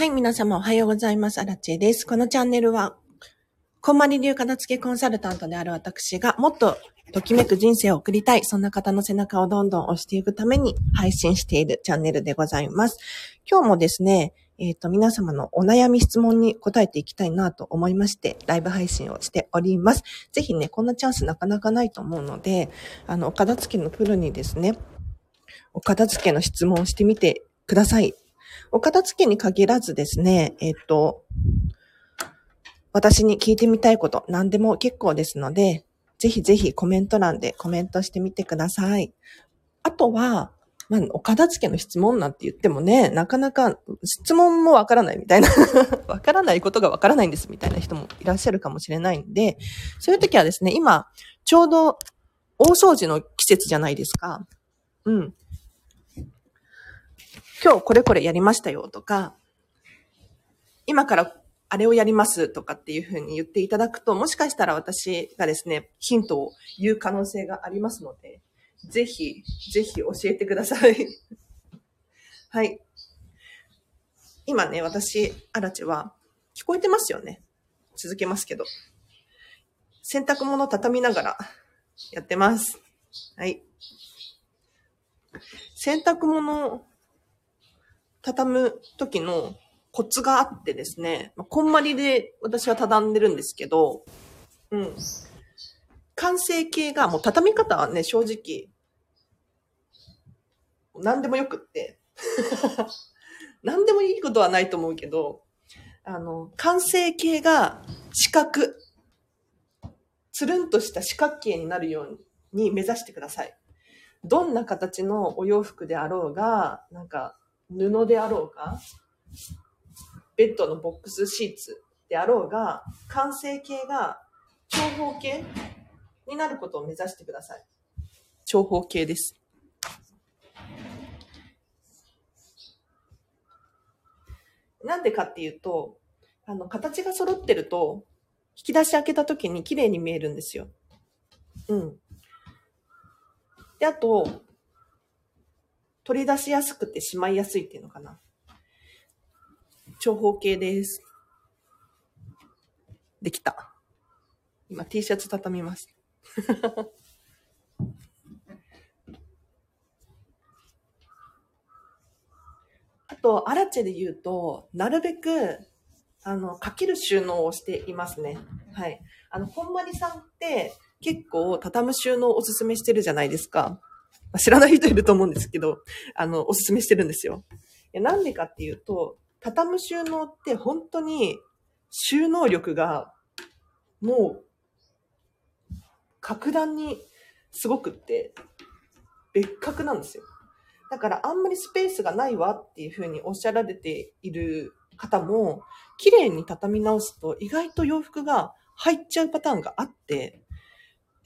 はい、皆様おはようございます。アラチェです。このチャンネルは、こんまり流片付けコンサルタントである私が、もっとときめく人生を送りたい、そんな方の背中をどんどん押していくために配信しているチャンネルでございます。今日もですね、えっ、ー、と、皆様のお悩み質問に答えていきたいなと思いまして、ライブ配信をしております。ぜひね、こんなチャンスなかなかないと思うので、あの、お片付けのプロにですね、お片付けの質問をしてみてください。お片付けに限らずですね、えっと、私に聞いてみたいこと、何でも結構ですので、ぜひぜひコメント欄でコメントしてみてください。あとは、まあ、お片付けの質問なんて言ってもね、なかなか質問もわからないみたいな わからないことがわからないんですみたいな人もいらっしゃるかもしれないんで、そういう時はですね、今、ちょうど大掃除の季節じゃないですか。うん。今日これこれやりましたよとか、今からあれをやりますとかっていうふうに言っていただくと、もしかしたら私がですね、ヒントを言う可能性がありますので、ぜひ、ぜひ教えてください。はい。今ね、私、アラチは、聞こえてますよね？続けますけど。洗濯物畳みながらやってます。はい。洗濯物畳む時のコツがあってですね、まあ、こんまりで私は畳んでるんですけど、うん。完成形が、もう畳み方はね、正直、何でもよくって。何でもいいことはないと思うけど、あの、完成形が四角、つるんとした四角形になるように目指してください。どんな形のお洋服であろうが、なんか、布であろうが、ベッドのボックスシーツであろうが、完成形が長方形になることを目指してください。長方形です。なんでかっていうと、あの、形が揃ってると、引き出し開けた時に綺麗に見えるんですよ。うん。で、あと、取り出しやすくてしまいやすいっていうのかな。長方形です。できた。今 T シャツ畳みます。あと、アラチェで言うと、なるべく、あの、かける収納をしていますね。はい。あの、こんまりさんって結構畳む収納をおすすめしてるじゃないですか。知らない人いると思うんですけど、あの、おすすめしてるんですよ。いやなんでかっていうと、畳む収納って本当に収納力がもう格段にすごくって別格なんですよ。だからあんまりスペースがないわっていうふうにおっしゃられている方も、綺麗に畳み直すと意外と洋服が入っちゃうパターンがあって、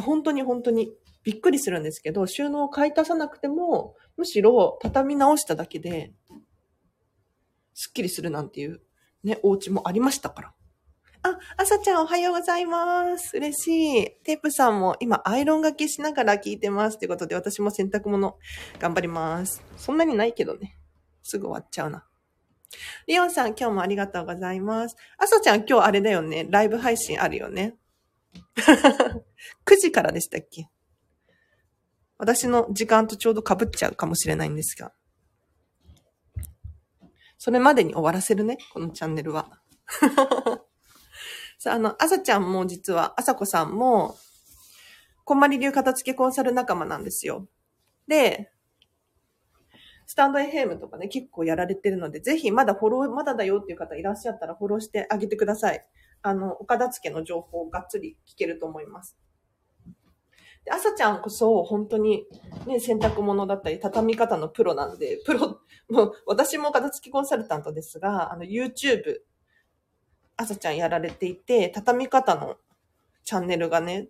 本当に本当にびっくりするんですけど、収納を買い足さなくても、むしろ畳み直しただけで、すっきりするなんていう、ね、お家もありましたから。あ、あさちゃんおはようございます。嬉しい。テープさんも今アイロンがけしながら聞いてます。ということで私も洗濯物頑張ります。そんなにないけどね。すぐ終わっちゃうな。リオンさん今日もありがとうございます。あさちゃん今日あれだよね。ライブ配信あるよね。9時からでしたっけ？私の時間とちょうど被っちゃうかもしれないんですが。それまでに終わらせるね、このチャンネルは。さあ、あの、あさちゃんも実は、あさこさんも、こんまり流片付けコンサル仲間なんですよ。で、スタンド FM とかね、結構やられてるので、ぜひまだフォロー、まだだよっていう方いらっしゃったらフォローしてあげてください。あの、お片付けの情報をがっつり聞けると思います。で、朝ちゃんこそ本当にね、洗濯物だったり畳み方のプロなんで、プロ、もう私も片付きコンサルタントですが、あの YouTube、朝ちゃんやられていて、畳み方のチャンネルがね、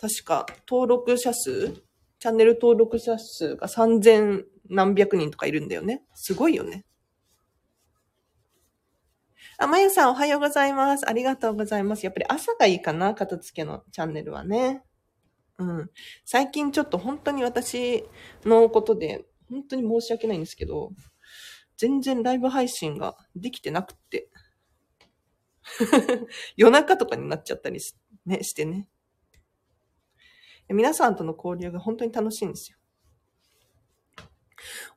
確か登録者数チャンネル登録者数が3000何百人とかいるんだよね。すごいよね。あ、まゆさんおはようございます。ありがとうございます。やっぱり朝がいいかな片付けのチャンネルはね。うん。最近ちょっと本当に私のことで、本当に申し訳ないんですけど、全然ライブ配信ができてなくって。夜中とかになっちゃったりし,、ね、してね。皆さんとの交流が本当に楽しいんですよ。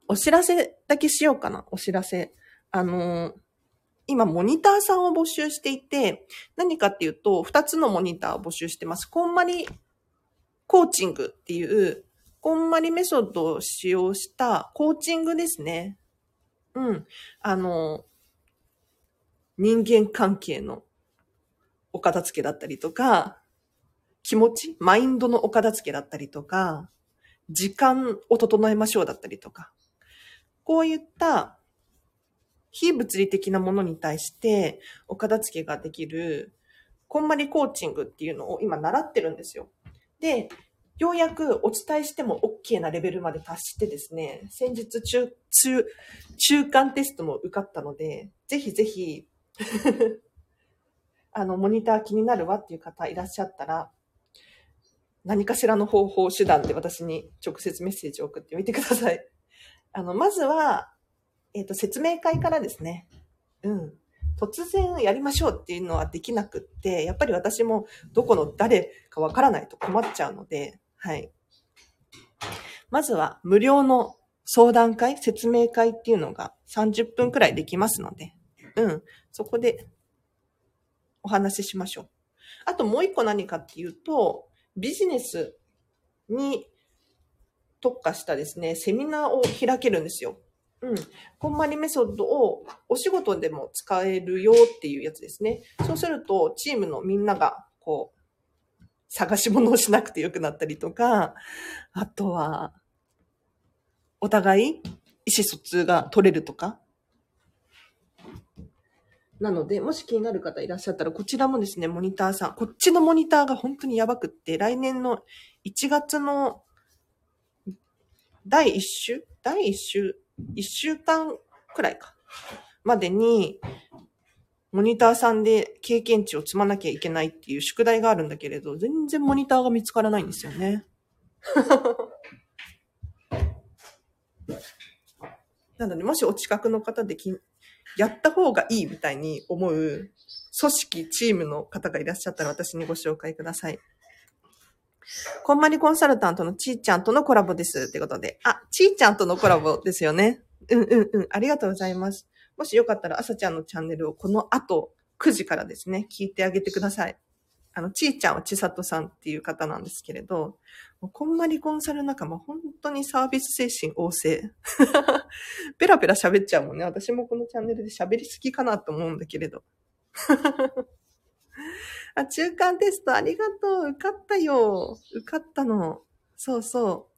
お知らせだけしようかな、お知らせ。あのー今、モニターさんを募集していて、何かっていうと、二つのモニターを募集してます。こんまりコーチングっていう、こんまりメソッドを使用したコーチングですね。うん。あの、人間関係のお片付けだったりとか、気持ち、マインドのお片付けだったりとか、時間を整えましょうだったりとか、こういった非物理的なものに対してお片付けができる、こんまりコーチングっていうのを今習ってるんですよ。で、ようやくお伝えしても OK なレベルまで達してですね、先日中、中、中間テストも受かったので、ぜひぜひ、あの、モニター気になるわっていう方いらっしゃったら、何かしらの方法、手段で私に直接メッセージを送ってみてください。あの、まずは、えっ、と、説明会からですね。うん。突然やりましょうっていうのはできなくって、やっぱり私もどこの誰かわからないと困っちゃうので、はい。まずは無料の相談会、説明会っていうのが30分くらいできますので、うん。そこでお話ししましょう。あともう一個何かっていうと、ビジネスに特化したですね、セミナーを開けるんですよ。うん。こんまりメソッドをお仕事でも使えるよっていうやつですね。そうすると、チームのみんなが、こう、探し物をしなくてよくなったりとか、あとは、お互い意思疎通が取れるとか。なので、もし気になる方いらっしゃったら、こちらもですね、モニターさん、こっちのモニターが本当にやばくって、来年の1月の第1週？第1週一週間くらいか。までに、モニターさんで経験値を積まなきゃいけないっていう宿題があるんだけれど、全然モニターが見つからないんですよね。なので、もしお近くの方できやった方がいいみたいに思う組織、チームの方がいらっしゃったら私にご紹介ください。こんまりコンサルタントのちーちゃんとのコラボです。ってことで。あ、ちーちゃんとのコラボですよね。うんうんうん。ありがとうございます。もしよかったら、あさちゃんのチャンネルをこの後、9時からですね、聞いてあげてください。あの、ちーちゃんはちさとさんっていう方なんですけれど、こんまりコンサル仲間、本当にサービス精神旺盛。ペラペラ喋っちゃうもんね。私もこのチャンネルで喋りすぎかなと思うんだけれど。あ、中間テストありがとう。受かったよ。受かったの。そうそ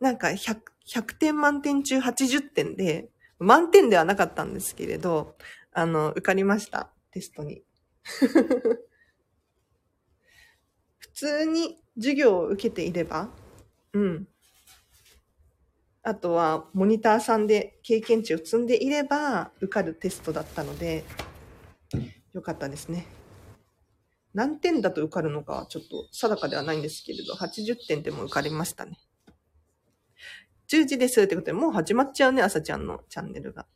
う。なんか100、100点満点中80点で、満点ではなかったんですけれど、あの、受かりました。テストに。普通に授業を受けていれば、うん。あとは、モニターさんで経験値を積んでいれば、受かるテストだったので、よかったですね。何点だと受かるのかはちょっと定かではないんですけれど、80点でも受かりましたね。10時ですってことで、もう始まっちゃうね、朝ちゃんのチャンネルが。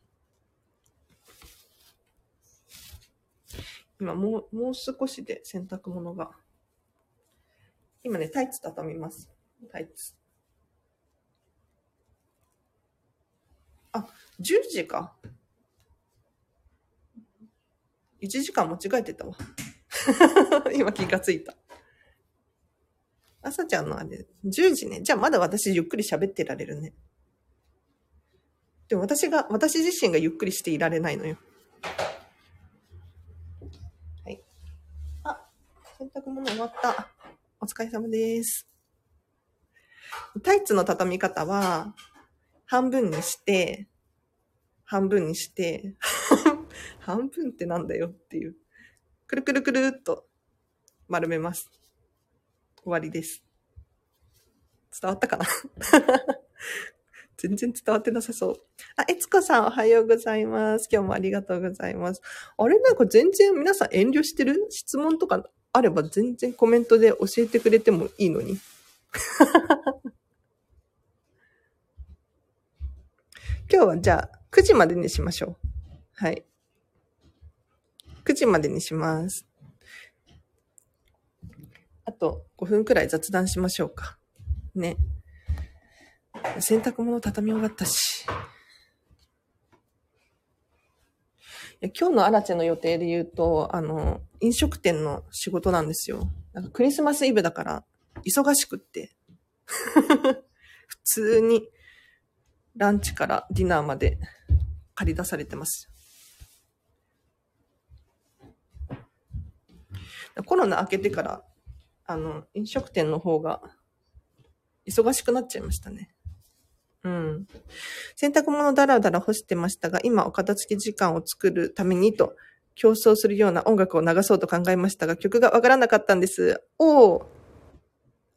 今もう、もう少しで洗濯物が。今ね、タイツ畳みます。タイツ。あ、10時か。1時間間違えてたわ。今気がついた。朝ちゃんのあれ、10時ね。じゃあまだ私ゆっくり喋ってられるね。でも私が、私自身がゆっくりしていられないのよ。はい。あ、洗濯物終わった。お疲れ様です。タイツの畳み方は、半分にして、半分にして、半分ってなんだよっていう。くるくるくるっと丸めます。終わりです。伝わったかな？全然伝わってなさそう。あ、えつこさんおはようございます。今日もありがとうございます。あれ？なんか全然皆さん遠慮してる？質問とかあれば全然コメントで教えてくれてもいいのに。今日はじゃあ9時までにしましょう。はい。9時までにします。あと5分くらい雑談しましょうか。ね。洗濯物畳み終わったし。今日のアラチェの予定で言うと、あの、飲食店の仕事なんですよ。なんかクリスマスイブだから、忙しくって。普通に、ランチからディナーまで借り出されてます。コロナ明けてから、あの、飲食店の方が忙しくなっちゃいましたね。うん。洗濯物だらだら干してましたが、今お片付け時間を作るためにと、競争するような音楽を流そうと考えましたが、曲がわからなかったんです。おー。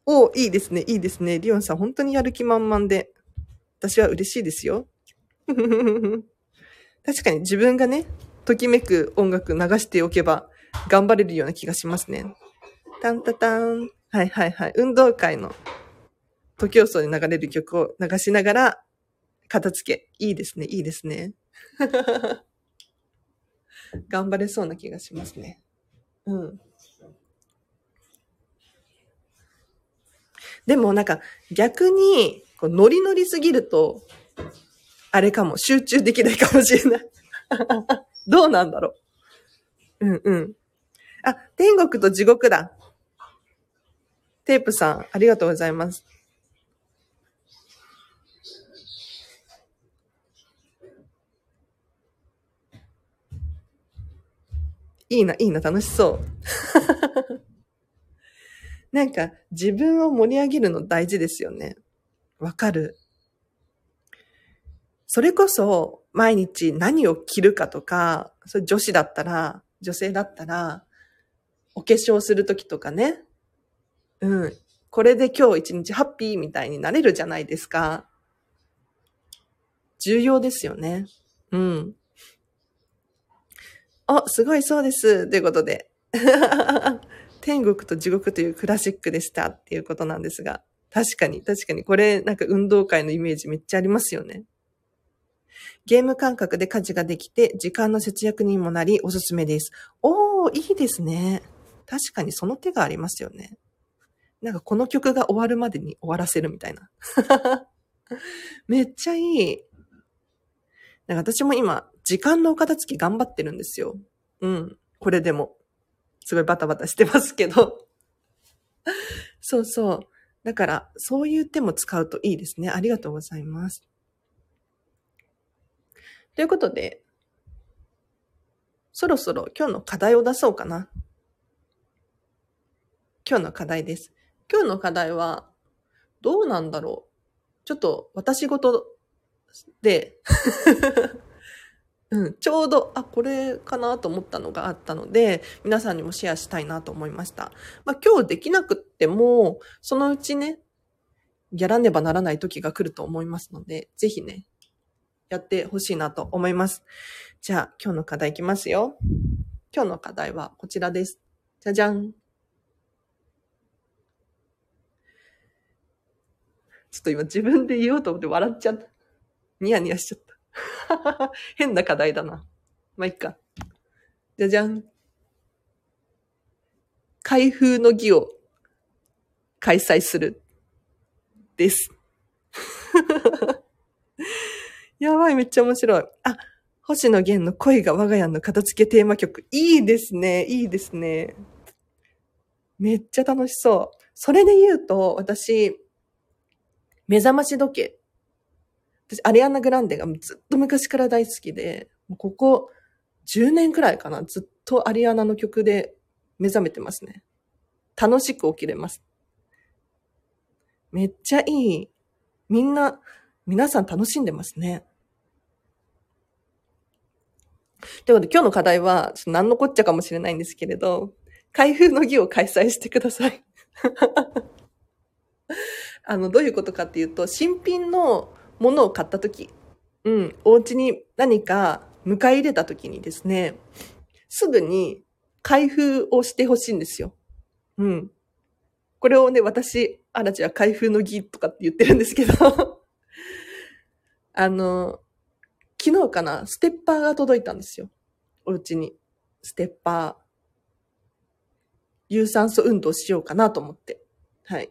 おー、いいですね、いいですね。リオンさん、本当にやる気満々で。私は嬉しいですよ。確かに自分がね、ときめく音楽流しておけば、頑張れるような気がしますね。タンタタン。はいはいはい。運動会の徒競走に流れる曲を流しながら、片付け。いいですね、いいですね。頑張れそうな気がしますね。うん。でもなんか逆に、こうノリノリすぎると、あれかも、集中できないかもしれない。どうなんだろう。うんうん。あ、天国と地獄だ。テープさん、ありがとうございます。いいな、いいな、楽しそう。なんか、自分を盛り上げるの大事ですよね。わかる。それこそ、毎日何を着るかとか、それ女子だったら、女性だったら、お化粧するときとかね。うん。これで今日一日ハッピーみたいになれるじゃないですか。重要ですよね。うん。あ、すごいそうです。ということで。天国と地獄というクラシックでしたっていうことなんですが。確かに、確かに。これ、なんか運動会のイメージめっちゃありますよね。ゲーム感覚で家事ができて、時間の節約にもなり、おすすめです。おー、いいですね。確かにその手がありますよね。なんかこの曲が終わるまでに終わらせるみたいな。めっちゃいい。なんか私も今、時間のお片付き頑張ってるんですよ。うん。これでも。すごいバタバタしてますけど。そうそう。だから、そういう手も使うといいですね。ありがとうございます。ということで、そろそろ今日の課題を出そうかな。今日の課題です。今日の課題は、どうなんだろう。ちょっと私事で うん、ちょうど、あ、これかなと思ったのがあったので、皆さんにもシェアしたいなと思いました。まあ今日できなくっても、そのうちね、やらねばならない時が来ると思いますので、ぜひね、やってほしいなと思います。じゃあ、今日の課題いきますよ。今日の課題はこちらです。じゃじゃん。ちょっと今自分で言おうと思って笑っちゃった。ニヤニヤしちゃった。変な課題だな。まあ、いっか。じゃじゃん。開封の儀を開催する。です。やばい、めっちゃ面白い。あ、星野源の恋が我が家の片付けテーマ曲。いいですね。いいですね。めっちゃ楽しそう。それで言うと、私、目覚まし時計私、アリアナ・グランデがずっと昔から大好きで、ここ10年くらいかな、ずっとアリアナの曲で目覚めてますね。楽しく起きれます。めっちゃいい。みんな、皆さん楽しんでますね。ということで今日の課題は、何のこっちゃかもしれないんですけれど、開封の儀を開催してください。あの、どういうことかっていうと、新品のものを買った時、うん、お家に何か迎え入れた時にですね、すぐに開封をしてほしいんですよ。うん。これをね、私、あらちは開封の儀とかって言ってるんですけどあの、昨日かな、ステッパーが届いたんですよ。お家に。ステッパー。有酸素運動しようかなと思って。はい。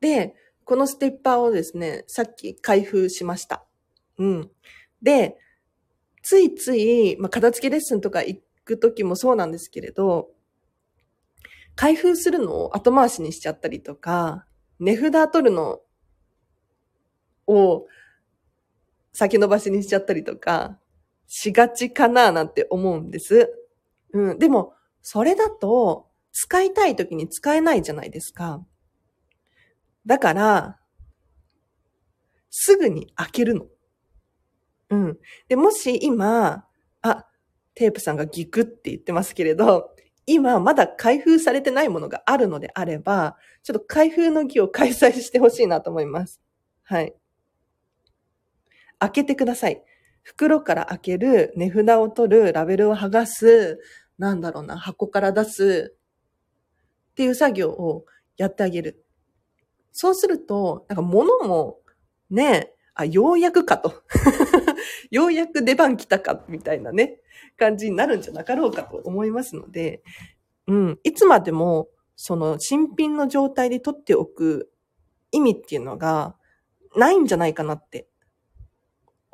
で、このステッパーをですね、さっき開封しました。うん。で、ついつい、まあ、片付けレッスンとか行くときもそうなんですけれど、開封するのを後回しにしちゃったりとか、値札取るのを先延ばしにしちゃったりとか、しがちかななんて思うんです。うん。でも、それだと、使いたい時に使えないじゃないですか。だから、すぐに開けるの。うん。で、もし今、あ、テープさんがギクって言ってますけれど、今まだ開封されてないものがあるのであれば、ちょっと開封の儀を開催してほしいなと思います。はい。開けてください。袋から開ける、値札を取る、ラベルを剥がす、なんだろうな、箱から出す、っていう作業をやってあげる。そうすると、なんか物も、ね、あ、ようやくかと。ようやく出番来たか、みたいなね、感じになるんじゃなかろうかと思いますので、うん、いつまでも、その新品の状態で取っておく意味っていうのがないんじゃないかなって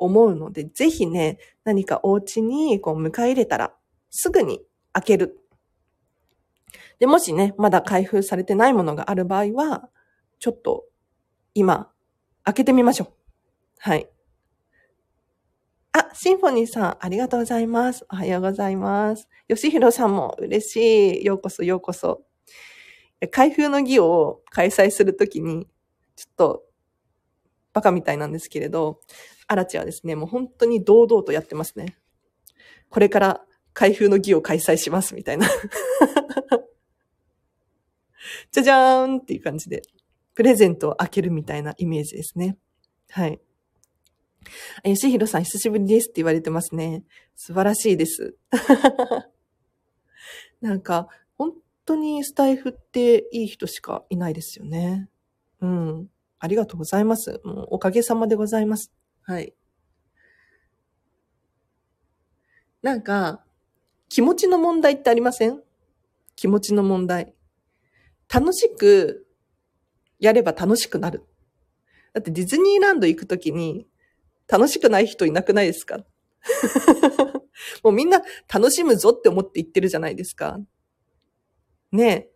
思うので、ぜひね、何かお家にこう迎え入れたらすぐに開けるで、もしね、まだ開封されてないものがある場合は、ちょっと今、開けてみましょう。はい。あ、シンフォニーさん、ありがとうございます。おはようございます。吉弘さんも嬉しい。ようこそ、ようこそ。開封の儀を開催するときに、ちょっと、バカみたいなんですけれど、アラチはですね、もう本当に堂々とやってますね。これから開封の儀を開催します、みたいな。じゃじゃーんっていう感じで、プレゼントを開けるみたいなイメージですね。はい。吉弘さん久しぶりですって言われてますね。素晴らしいです。なんか、本当にスタイフっていい人しかいないですよね。うん。ありがとうございます。もうおかげさまでございます。はい。なんか、気持ちの問題ってありません？気持ちの問題。楽しくやれば楽しくなる。だってディズニーランド行くときに楽しくない人いなくないですか？もうみんな楽しむぞって思って行ってるじゃないですか。ねえ。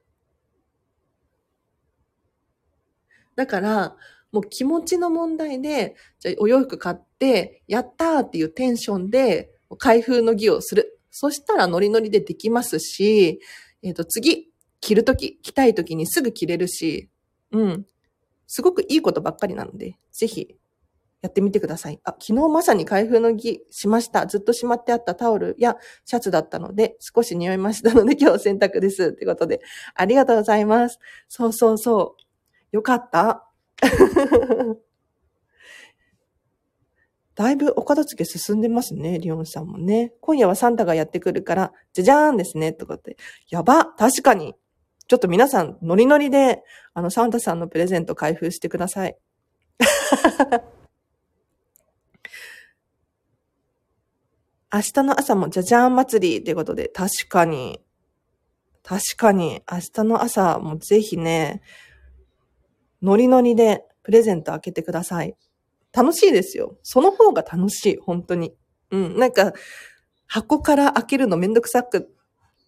だから、もう気持ちの問題で、じゃお洋服買って、やったーっていうテンションで開封の儀をする。そしたらノリノリでできますし、えっ、ー、と、次、着るとき、着たいときにすぐ着れるし、うん。すごくいいことばっかりなので、ぜひ、やってみてください。あ、昨日まさに開封の儀しました。ずっとしまってあったタオルやシャツだったので、少し匂いましたので、今日洗濯です。ってことで、ありがとうございます。そうそうそう。よかった。だいぶお片付け進んでますね、リオンさんもね。今夜はサンタがやってくるから、じゃじゃーんですね、とかって。やば確かに。ちょっと皆さん、ノリノリで、あの、サンタさんのプレゼント開封してください。明日の朝もじゃじゃーん祭りってことで、確かに、確かに、明日の朝もぜひね、ノリノリでプレゼント開けてください。楽しいですよ。その方が楽しい、本当に。うん、なんか、箱から開けるのめんどくさく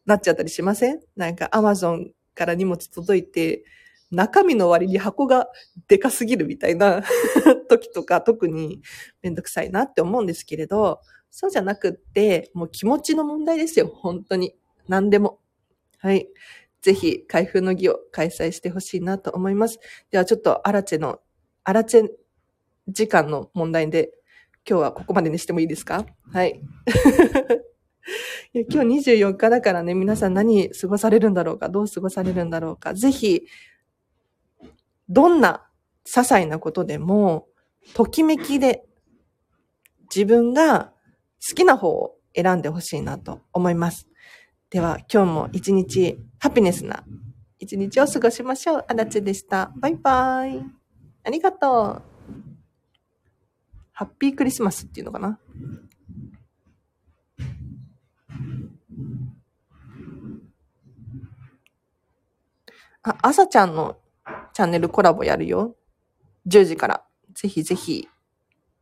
なっちゃったりしません？なんかアマゾンから荷物届いて、中身の割に箱がでかすぎるみたいな 時とか特にめんどくさいなって思うんですけれど、そうじゃなくって、もう気持ちの問題ですよ、本当に。何でも。はい。ぜひ、開封の儀を開催してほしいなと思います。ではちょっとアラチェの、アラチェ時間の問題で、今日はここまでにしてもいいですか？はい。い や今日24日だからね、皆さん何過ごされるんだろうか、どう過ごされるんだろうか。ぜひ、どんな些細なことでも、ときめきで自分が好きな方を選んでほしいなと思います。では、今日も一日、ハピネスな一日を過ごしましょう。あだちでした。バイバイ。ありがとう。ハッピークリスマスっていうのかな？あ、朝ちゃんのチャンネルコラボやるよ。10時から。ぜひぜひ。